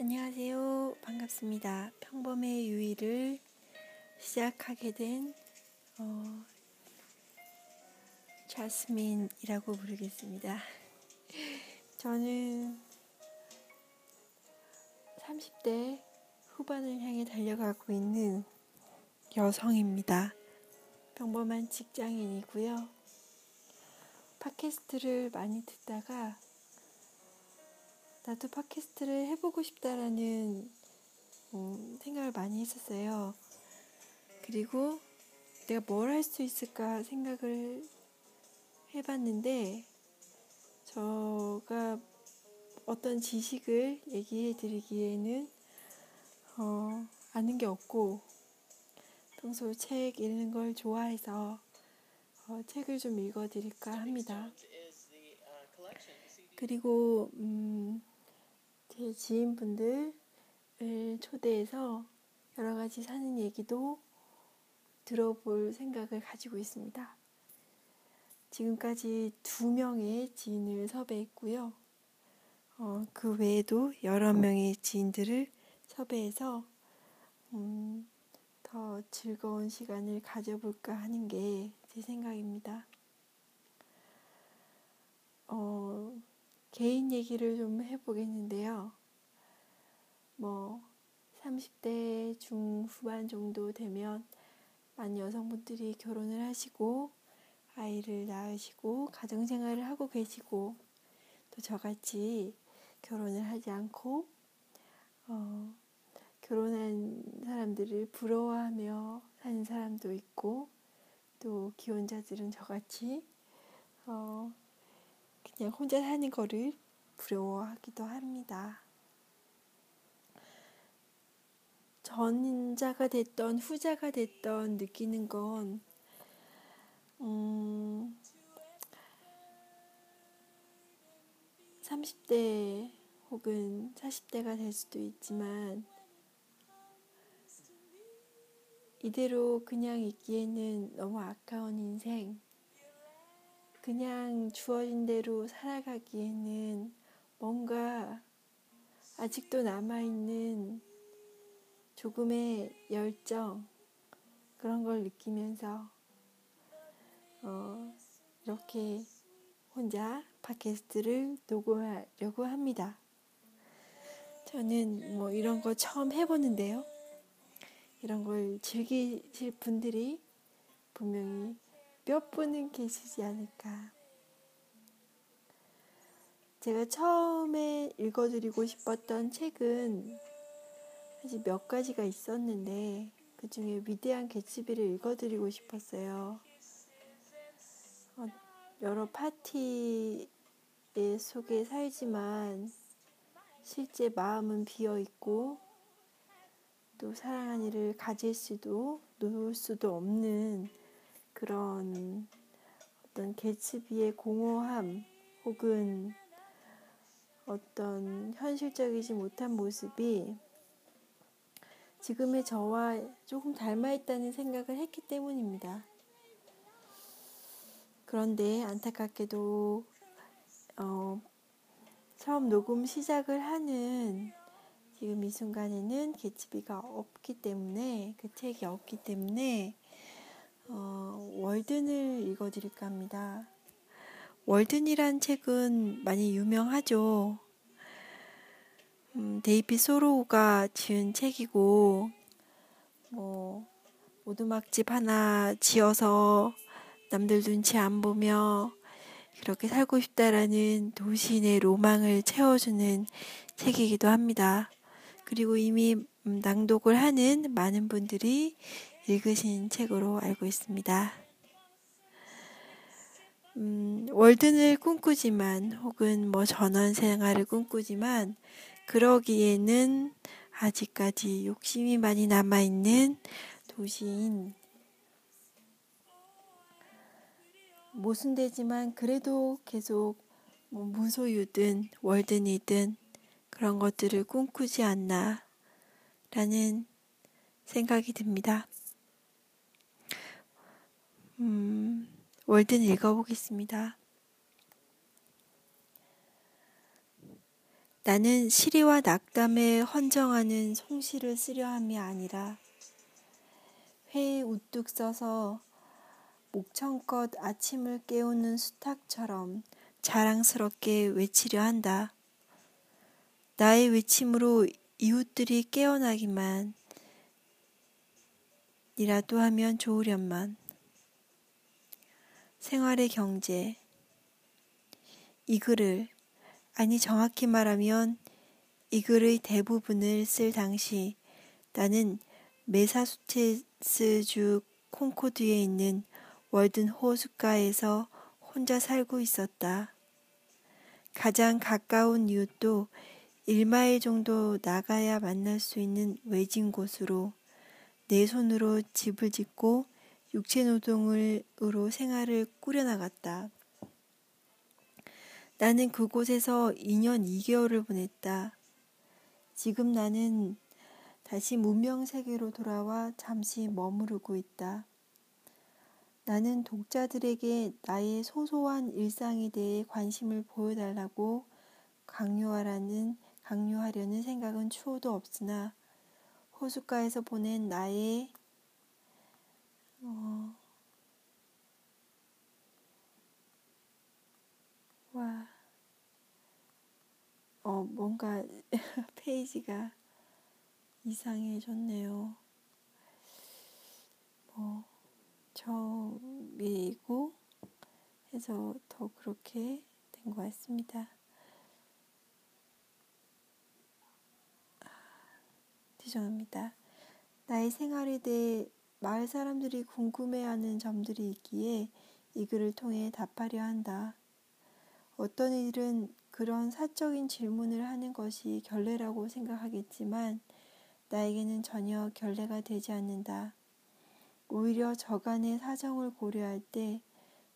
안녕하세요. 반갑습니다. 평범의 유의를 시작하게 된 어, 자스민이라고 부르겠습니다. 저는 30대 후반을 향해 달려가고 있는 여성입니다. 평범한 직장인이고요. 팟캐스트를 많이 듣다가 나도 팟캐스트를 해보고 싶다라는 음, 생각을 많이 했었어요. 그리고 내가 뭘 할 수 있을까 생각을 해봤는데, 저가 어떤 지식을 얘기해 드리기에는, 어, 아는 게 없고, 평소 책 읽는 걸 좋아해서, 어, 책을 좀 읽어 드릴까 합니다. 그리고, 음, 제 지인분들을 초대해서 여러 가지 사는 얘기도 들어볼 생각을 가지고 있습니다. 지금까지 두 명의 지인을 섭외했고요. 어, 그 외에도 여러 명의 지인들을 섭외해서 음, 더 즐거운 시간을 가져볼까 하는 게 제 생각입니다. 어, 개인 얘기를 좀 해보겠는데요. 뭐, 30대 중후반 정도 되면 많은 여성분들이 결혼을 하시고, 아이를 낳으시고, 가정생활을 하고 계시고, 또 저같이 결혼을 하지 않고, 어, 결혼한 사람들을 부러워하며 사는 사람도 있고, 또 기혼자들은 저같이, 어, 그냥 혼자 사는 거를 부러워하기도 합니다. 전자가 됐던 후자가 됐던 느끼는 건, 음, 30대 혹은 40대가 될 수도 있지만, 이대로 그냥 있기에는 너무 아까운 인생, 그냥 주어진 대로 살아가기에는 뭔가 아직도 남아있는 조금의 열정, 그런 걸 느끼면서, 어, 이렇게 혼자 팟캐스트를 녹음하려고 합니다. 저는 뭐 이런 거 처음 해보는데요. 이런 걸 즐기실 분들이 분명히 몇 분은 계시지 않을까. 제가 처음에 읽어드리고 싶었던 책은 사실 몇 가지가 있었는데 그 중에 위대한 개츠비를 읽어드리고 싶었어요. 어, 여러 파티의 속에 살지만 실제 마음은 비어 있고 또 사랑한 이를 가질 수도 놓을 수도 없는 그런 어떤 개츠비의 공허함 혹은 어떤 현실적이지 못한 모습이 지금의 저와 조금 닮아 있다는 생각을 했기 때문입니다. 그런데 안타깝게도 어, 처음 녹음 시작을 하는 지금 이 순간에는 개츠비가 없기 때문에 그 책이 없기 때문에 어, 월든을 읽어드릴까 합니다. 월든이란 책은 많이 유명하죠. 음, 데이비 소로우가 지은 책이고, 뭐, 오두막집 하나 지어서 남들 눈치 안 보며 그렇게 살고 싶다라는 도시인의 로망을 채워주는 책이기도 합니다. 그리고 이미 음, 낭독을 하는 많은 분들이 읽으신 책으로 알고 있습니다. 음, 월든을 꿈꾸지만 혹은 뭐 전원 생활을 꿈꾸지만 그러기에는 아직까지 욕심이 많이 남아 있는 도시인 모순되지만 그래도 계속 뭐 무소유든 월든이든 그런 것들을 꿈꾸지 않나 라는 생각이 듭니다. 음, 월든 읽어보겠습니다. 나는 시리와 낙담에 헌정하는 송시를 쓰려 함이 아니라 회에 우뚝 서서 목청껏 아침을 깨우는 수탉처럼 자랑스럽게 외치려 한다. 나의 외침으로 이웃들이 깨어나기만 이라도 하면 좋으련만. 생활의 경제. 이 글을, 아니 정확히 말하면 이 글의 대부분을 쓸 당시 나는 메사수체스주 콩코드에 있는 월든 호숫가에서 혼자 살고 있었다. 가장 가까운 이웃도 1마일 정도 나가야 만날 수 있는 외진 곳으로 내 손으로 집을 짓고 육체 노동으로 생활을 꾸려나갔다. 나는 그곳에서 2년 2개월을 보냈다. 지금 나는 다시 문명 세계로 돌아와 잠시 머무르고 있다. 나는 독자들에게 나의 소소한 일상에 대해 관심을 보여달라고 강요하라는 강요하려는 생각은 추호도 없으나 호숫가에서 보낸 나의 어, 와, 어, 뭔가 페이지가 이상해졌네요. 뭐, 처음이고 해서 더 그렇게 된 것 같습니다. 죄송합니다. 나의 생활에 대해 마을 사람들이 궁금해하는 점들이 있기에 이 글을 통해 답하려 한다. 어떤 이들은 그런 사적인 질문을 하는 것이 결례라고 생각하겠지만 나에게는 전혀 결례가 되지 않는다. 오히려 저간의 사정을 고려할 때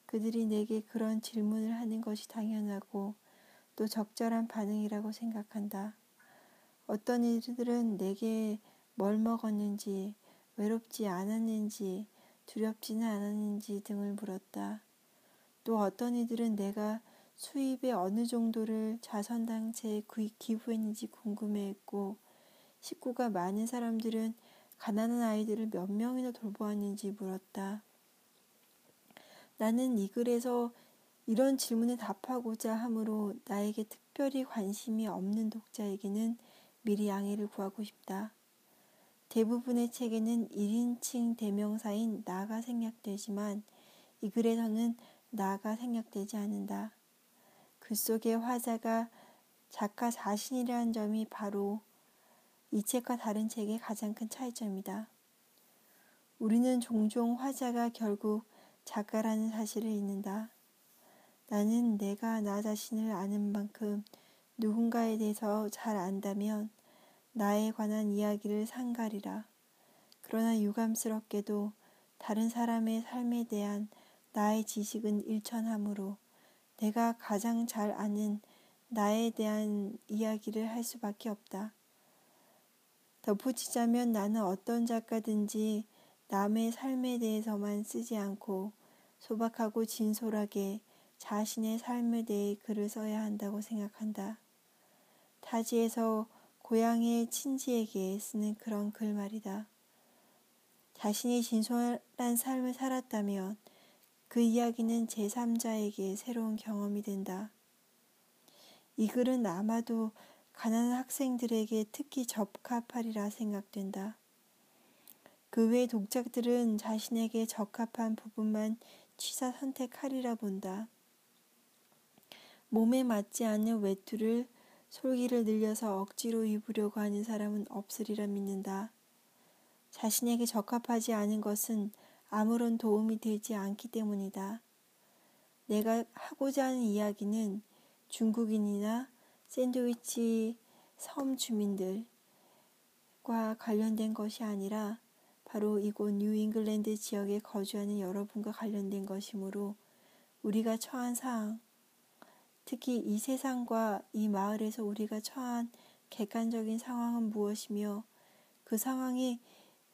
그들이 내게 그런 질문을 하는 것이 당연하고 또 적절한 반응이라고 생각한다. 어떤 이들은 내게 뭘 먹었는지, 외롭지 않았는지, 두렵지는 않았는지 등을 물었다. 또 어떤 이들은 내가 수입의 어느 정도를 자선단체에 기부했는지 궁금해했고, 식구가 많은 사람들은 가난한 아이들을 몇 명이나 돌보았는지 물었다. 나는 이 글에서 이런 질문에 답하고자 하므로 나에게 특별히 관심이 없는 독자에게는 미리 양해를 구하고 싶다. 대부분의 책에는 1인칭 대명사인 나가 생략되지만 이 글에서는 나가 생략되지 않는다. 글 속의 화자가 작가 자신이라는 점이 바로 이 책과 다른 책의 가장 큰 차이점이다. 우리는 종종 화자가 결국 작가라는 사실을 잊는다. 나는 내가 나 자신을 아는 만큼 누군가에 대해서 잘 안다면 나에 관한 이야기를 상가리라. 그러나 유감스럽게도 다른 사람의 삶에 대한 나의 지식은 일천하므로 내가 가장 잘 아는 나에 대한 이야기를 할 수밖에 없다. 덧붙이자면 나는 어떤 작가든지 남의 삶에 대해서만 쓰지 않고 소박하고 진솔하게 자신의 삶에 대해 글을 써야 한다고 생각한다. 타지에서 고향의 친지에게 쓰는 그런 글 말이다. 자신이 진솔한 삶을 살았다면 그 이야기는 제3자에게 새로운 경험이 된다. 이 글은 아마도 가난한 학생들에게 특히 적합하리라 생각된다. 그 외 독자들은 자신에게 적합한 부분만 취사 선택하리라 본다. 몸에 맞지 않는 외투를 솔기를 늘려서 억지로 입으려고 하는 사람은 없으리라 믿는다. 자신에게 적합하지 않은 것은 아무런 도움이 되지 않기 때문이다. 내가 하고자 하는 이야기는 중국인이나 샌드위치 섬 주민들과 관련된 것이 아니라 바로 이곳 뉴잉글랜드 지역에 거주하는 여러분과 관련된 것이므로 우리가 처한 상황, 특히 이 세상과 이 마을에서 우리가 처한 객관적인 상황은 무엇이며 그 상황이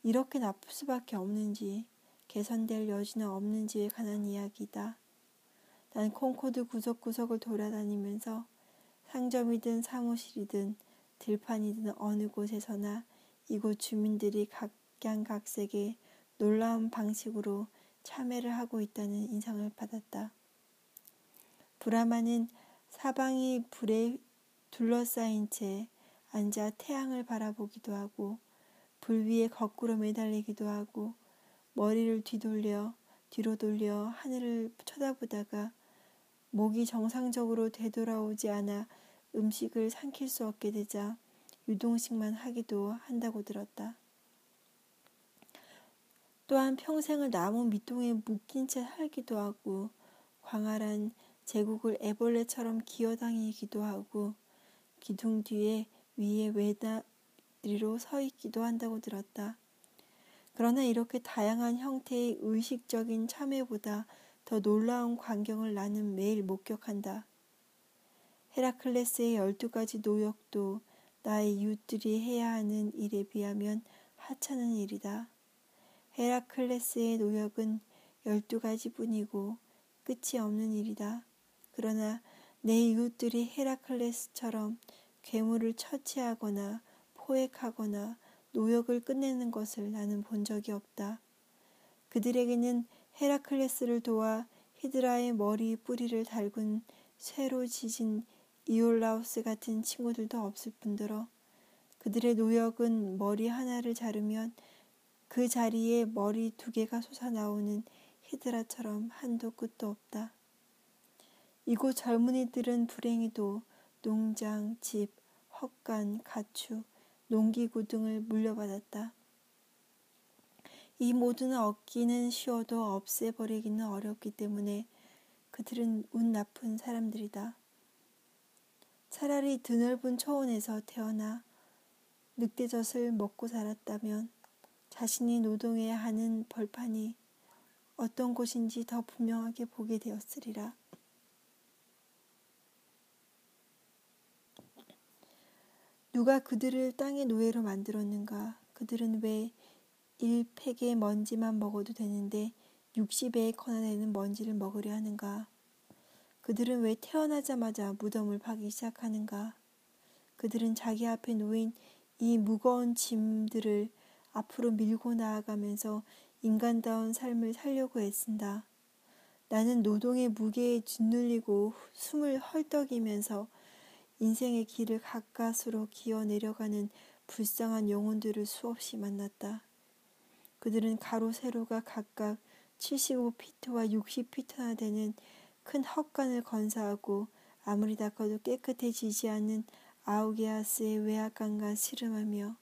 이렇게 나쁠 수밖에 없는지 개선될 여지는 없는지에 관한 이야기다. 난 콩코드 구석구석을 돌아다니면서 상점이든 사무실이든 들판이든 어느 곳에서나 이곳 주민들이 각양각색의 놀라운 방식으로 참회를 하고 있다는 인상을 받았다. 브라마는 사방이 불에 둘러싸인 채 앉아 태양을 바라보기도 하고 불 위에 거꾸로 매달리기도 하고 머리를 뒤돌려 뒤로 돌려 하늘을 쳐다보다가 목이 정상적으로 되돌아오지 않아 음식을 삼킬 수 없게 되자 유동식만 하기도 한다고 들었다. 또한 평생을 나무 밑동에 묶인 채 살기도 하고 광활한 제국을 애벌레처럼 기어다니기도 하고 기둥 뒤에 위에 외다리로 서 있기도 한다고 들었다. 그러나 이렇게 다양한 형태의 의식적인 참회보다 더 놀라운 광경을 나는 매일 목격한다. 헤라클레스의 열두 가지 노역도 나의 이웃들이 해야 하는 일에 비하면 하찮은 일이다. 헤라클레스의 노역은 열두 가지 뿐이고 끝이 없는 일이다. 그러나 내 이웃들이 헤라클레스처럼 괴물을 처치하거나 포획하거나 노역을 끝내는 것을 나는 본 적이 없다. 그들에게는 헤라클레스를 도와 히드라의 머리 뿌리를 달군 쇠로 지진 이올라우스 같은 친구들도 없을 뿐더러 그들의 노역은 머리 하나를 자르면 그 자리에 머리 두 개가 솟아나오는 히드라처럼 한도 끝도 없다. 이곳 젊은이들은 불행히도 농장, 집, 헛간, 가축, 농기구 등을 물려받았다. 이 모든 얻기는 쉬워도 없애버리기는 어렵기 때문에 그들은 운 나쁜 사람들이다. 차라리 드넓은 초원에서 태어나 늑대젖을 먹고 살았다면 자신이 노동해야 하는 벌판이 어떤 곳인지 더 분명하게 보게 되었으리라. 누가 그들을 땅의 노예로 만들었는가? 그들은 왜 1팩의 먼지만 먹어도 되는데 60에이커나 되는 먼지를 먹으려 하는가? 그들은 왜 태어나자마자 무덤을 파기 시작하는가? 그들은 자기 앞에 놓인 이 무거운 짐들을 앞으로 밀고 나아가면서 인간다운 삶을 살려고 애쓴다. 나는 노동의 무게에 짓눌리고 숨을 헐떡이면서 인생의 길을 가까스로 기어 내려가는 불쌍한 영혼들을 수없이 만났다. 그들은 가로 세로가 각각 75피트와 60피트나 되는 큰 헛간을 건사하고 아무리 닦아도 깨끗해지지 않는 아우게아스의 외악간과 씨름하며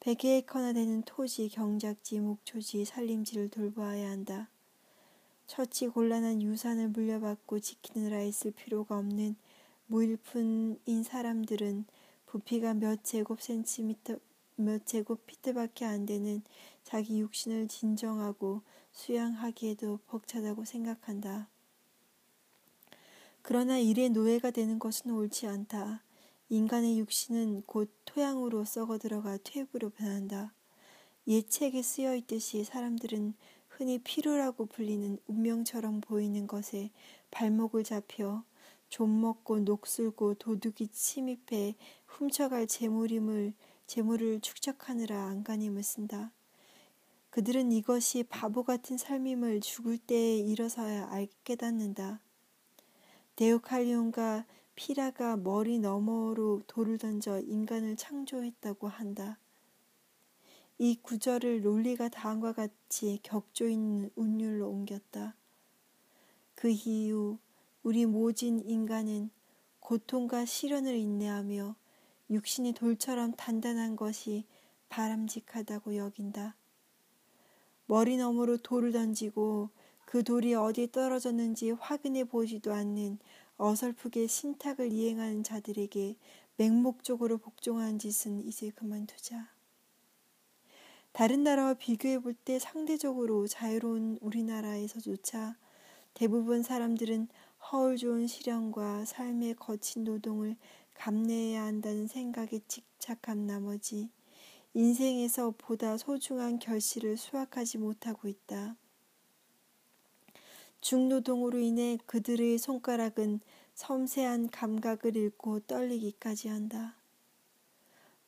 백에이커나 되는 토지, 경작지, 목초지, 살림지를 돌보아야 한다. 처치 곤란한 유산을 물려받고 지키느라 있을 필요가 없는 무일푼인 사람들은 부피가 몇 제곱 센티미터, 몇 제곱 피트밖에 안 되는 자기 육신을 진정하고 수양하기에도 벅차다고 생각한다. 그러나 일의 노예가 되는 것은 옳지 않다. 인간의 육신은 곧 토양으로 썩어 들어가 퇴부로 변한다. 옛 책에 쓰여 있듯이 사람들은 흔히 피로라고 불리는 운명처럼 보이는 것에 발목을 잡혀 좀 먹고 녹슬고 도둑이 침입해 훔쳐갈 재물임을 재물을 축적하느라 안간힘을 쓴다. 그들은 이것이 바보 같은 삶임을 죽을 때에 일어서야 알게 깨닫는다. 데오칼리온과 피라가 머리 너머로 돌을 던져 인간을 창조했다고 한다. 이 구절을 논리가 다음과 같이 격조 있는 운율로 옮겼다. 그 이후 우리 모진 인간은 고통과 시련을 인내하며 육신이 돌처럼 단단한 것이 바람직하다고 여긴다. 머리 너머로 돌을 던지고 그 돌이 어디에 떨어졌는지 확인해 보지도 않는 어설프게 신탁을 이행하는 자들에게 맹목적으로 복종하는 짓은 이제 그만두자. 다른 나라와 비교해 볼 때 상대적으로 자유로운 우리나라에서조차 대부분 사람들은 허울 좋은 시련과 삶의 거친 노동을 감내해야 한다는 생각에 집착한 나머지 인생에서 보다 소중한 결실을 수확하지 못하고 있다. 중노동으로 인해 그들의 손가락은 섬세한 감각을 잃고 떨리기까지 한다.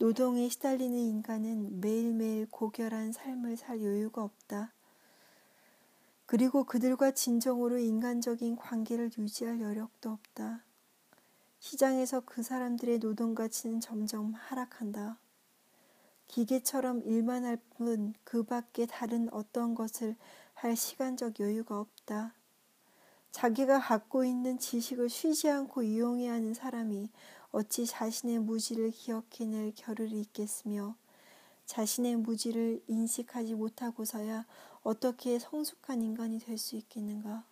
노동에 시달리는 인간은 매일매일 고결한 삶을 살 여유가 없다. 그리고 그들과 진정으로 인간적인 관계를 유지할 여력도 없다. 시장에서 그 사람들의 노동 가치는 점점 하락한다. 기계처럼 일만 할 뿐 그 밖에 다른 어떤 것을 할 시간적 여유가 없다. 자기가 갖고 있는 지식을 쉬지 않고 이용해야 하는 사람이 어찌 자신의 무지를 기억해낼 겨를이 있겠으며 자신의 무지를 인식하지 못하고서야 어떻게 성숙한 인간이 될 수 있겠는가?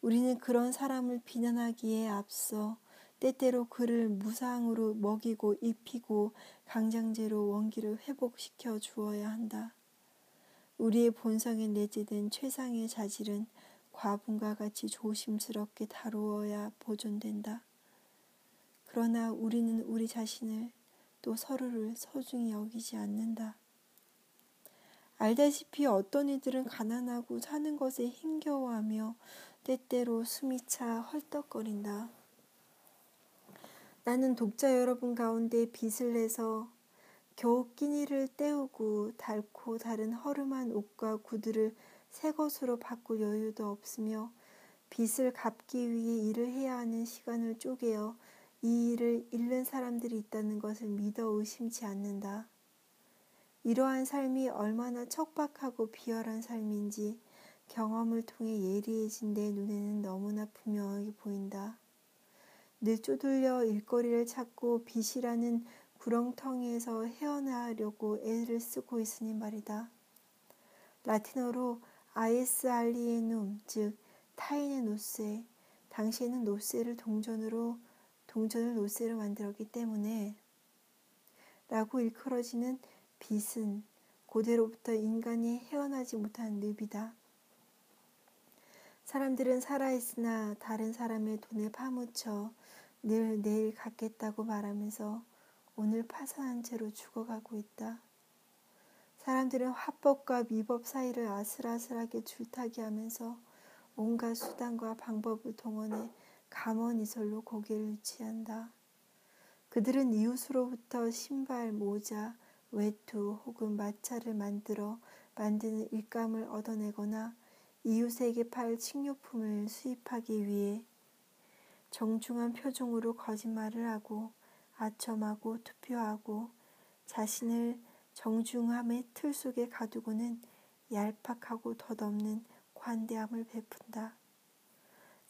우리는 그런 사람을 비난하기에 앞서 때때로 그를 무상으로 먹이고 입히고 강장제로 원기를 회복시켜 주어야 한다. 우리의 본성에 내재된 최상의 자질은 과분과 같이 조심스럽게 다루어야 보존된다. 그러나 우리는 우리 자신을 또 서로를 소중히 여기지 않는다. 알다시피 어떤 이들은 가난하고 사는 것에 힘겨워하며 때때로 숨이 차 헐떡거린다. 나는 독자 여러분 가운데 빚을 내서 겨우 끼니를 때우고 닳고 다른 허름한 옷과 구두를 새 것으로 바꿀 여유도 없으며 빚을 갚기 위해 일을 해야 하는 시간을 쪼개어 이 일을 잃는 사람들이 있다는 것을 믿어 의심치 않는다. 이러한 삶이 얼마나 척박하고 비열한 삶인지 경험을 통해 예리해진 내 눈에는 너무나 분명하게 보인다. 늘 쪼들려 일거리를 찾고 빚이라는 구렁텅이에서 헤어나려고 애를 쓰고 있으니 말이다. 라틴어로 아에스 알리에눔, 즉 타인의 노쇠, 당시에는 노쇠를 동전으로 동전을 노쇠로 만들었기 때문에 라고 일컬어지는 빛은 고대로부터 인간이 헤어나지 못한 늪이다. 사람들은 살아있으나 다른 사람의 돈에 파묻혀 늘 내일 갚겠다고 말하면서 오늘 파산한 채로 죽어가고 있다. 사람들은 화법과 미법 사이를 아슬아슬하게 줄타기 하면서 온갖 수단과 방법을 동원해 감언 이설로 고개를 취한다. 그들은 이웃으로부터 신발, 모자, 외투 혹은 마차를 만들어 만드는 일감을 얻어내거나 이웃에게 팔 식료품을 수입하기 위해 정중한 표정으로 거짓말을 하고 아첨하고 투표하고 자신을 정중함의 틀 속에 가두고는 얄팍하고 덧없는 관대함을 베푼다.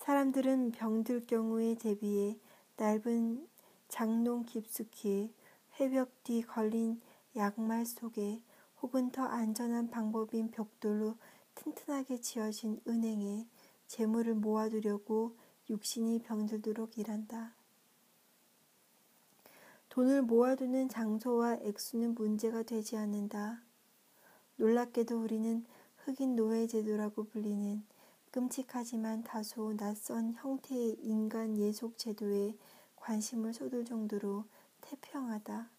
사람들은 병들 경우에 대비해 넓은 장롱 깊숙이 회벽 뒤 걸린 양말 속에 혹은 더 안전한 방법인 벽돌로 튼튼하게 지어진 은행에 재물을 모아두려고 육신이 병들도록 일한다. 돈을 모아두는 장소와 액수는 문제가 되지 않는다. 놀랍게도 우리는 흑인 노예 제도라고 불리는 끔찍하지만 다소 낯선 형태의 인간 예속 제도에 관심을 쏟을 정도로 태평하다.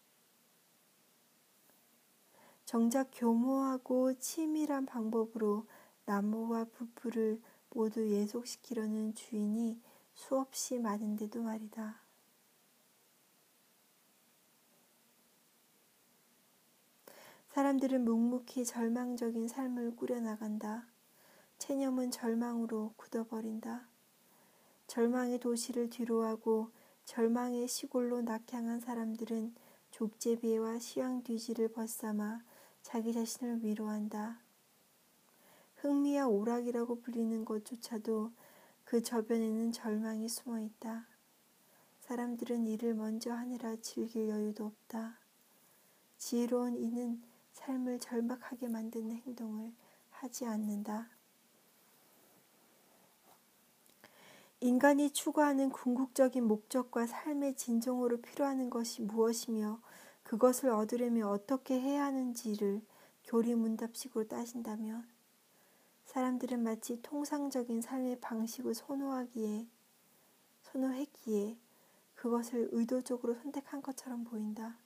정작 교모하고 치밀한 방법으로 나무와 부풀을 모두 예속시키려는 주인이 수없이 많은데도 말이다. 사람들은 묵묵히 절망적인 삶을 꾸려나간다. 체념은 절망으로 굳어버린다. 절망의 도시를 뒤로하고 절망의 시골로 낙향한 사람들은 족제비와 시황 뒤지를 벗삼아 자기 자신을 위로한다. 흥미와 오락이라고 불리는 것조차도 그 저변에는 절망이 숨어 있다. 사람들은 일을 먼저 하느라 즐길 여유도 없다. 지혜로운 이는 삶을 절박하게 만드는 행동을 하지 않는다. 인간이 추구하는 궁극적인 목적과 삶의 진정으로 필요하는 것이 무엇이며 그것을 얻으려면 어떻게 해야 하는지를 교리문답식으로 따진다면 사람들은 마치 통상적인 삶의 방식을 선호하기에 선호했기에 그것을 의도적으로 선택한 것처럼 보인다.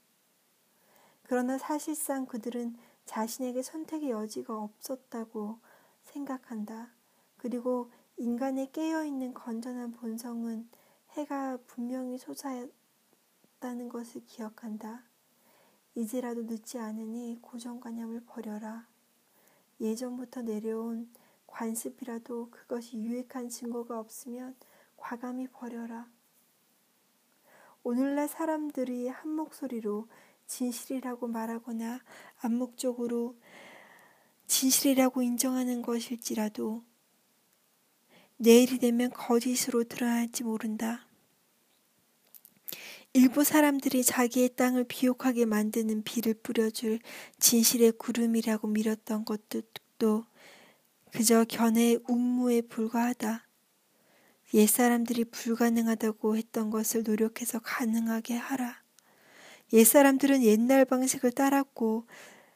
그러나 사실상 그들은 자신에게 선택의 여지가 없었다고 생각한다. 그리고 인간의 깨어있는 건전한 본성은 해가 분명히 솟았다는 것을 기억한다. 이제라도 늦지 않으니 고정관념을 버려라. 예전부터 내려온 관습이라도 그것이 유익한 증거가 없으면 과감히 버려라. 오늘날 사람들이 한 목소리로 진실이라고 말하거나 암묵적으로 진실이라고 인정하는 것일지라도 내일이 되면 거짓으로 드러날지 모른다. 일부 사람들이 자기의 땅을 비옥하게 만드는 비를 뿌려줄 진실의 구름이라고 밀었던 것도 그저 견해의 운무에 불과하다. 옛 사람들이 불가능하다고 했던 것을 노력해서 가능하게 하라. 옛 사람들은 옛날 방식을 따랐고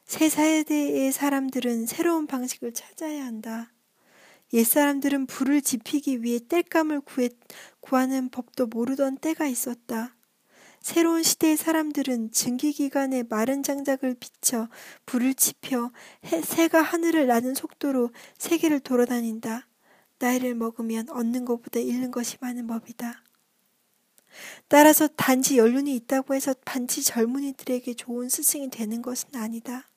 새 세대의 사람들은 새로운 방식을 찾아야 한다. 옛사람들은 불을 지피기 위해 땔감을 구해, 구하는 법도 모르던 때가 있었다. 새로운 시대의 사람들은 증기기관에 마른 장작을 비쳐 불을 지펴 해, 새가 하늘을 나는 속도로 세계를 돌아다닌다. 나이를 먹으면 얻는 것보다 잃는 것이 많은 법이다. 따라서 단지 연륜이 있다고 해서 반지 젊은이들에게 좋은 스승이 되는 것은 아니다.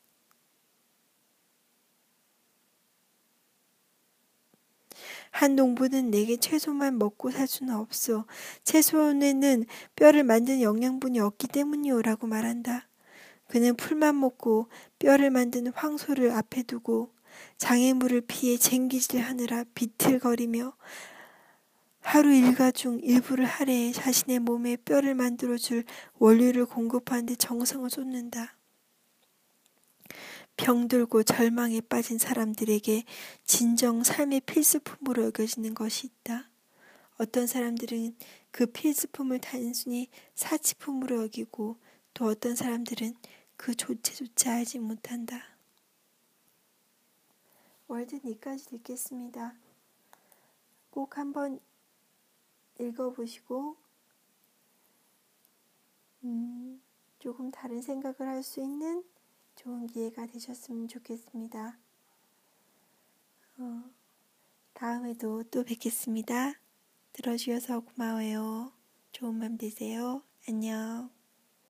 한 농부는 내게 채소만 먹고 살 수는 없어. 채소에는 뼈를 만드는 영양분이 없기 때문이오라고 말한다. 그는 풀만 먹고 뼈를 만드는 황소를 앞에 두고 장애물을 피해 쟁기질 하느라 비틀거리며 하루 일과 중 일부를 할애해 자신의 몸에 뼈를 만들어줄 원료를 공급하는 데 정성을 쏟는다. 병들고 절망에 빠진 사람들에게 진정 삶의 필수품으로 여겨지는 것이 있다. 어떤 사람들은 그 필수품을 단순히 사치품으로 여기고 또 어떤 사람들은 그 조체조차 알지 못한다. 월든 이까지 읽겠습니다. 꼭 한번 읽어보시고 음, 조금 다른 생각을 할 수 있는 좋은 기회가 되셨으면 좋겠습니다. 어, 다음에도 또 뵙겠습니다. 들어주셔서 고마워요. 좋은 밤 되세요. 안녕.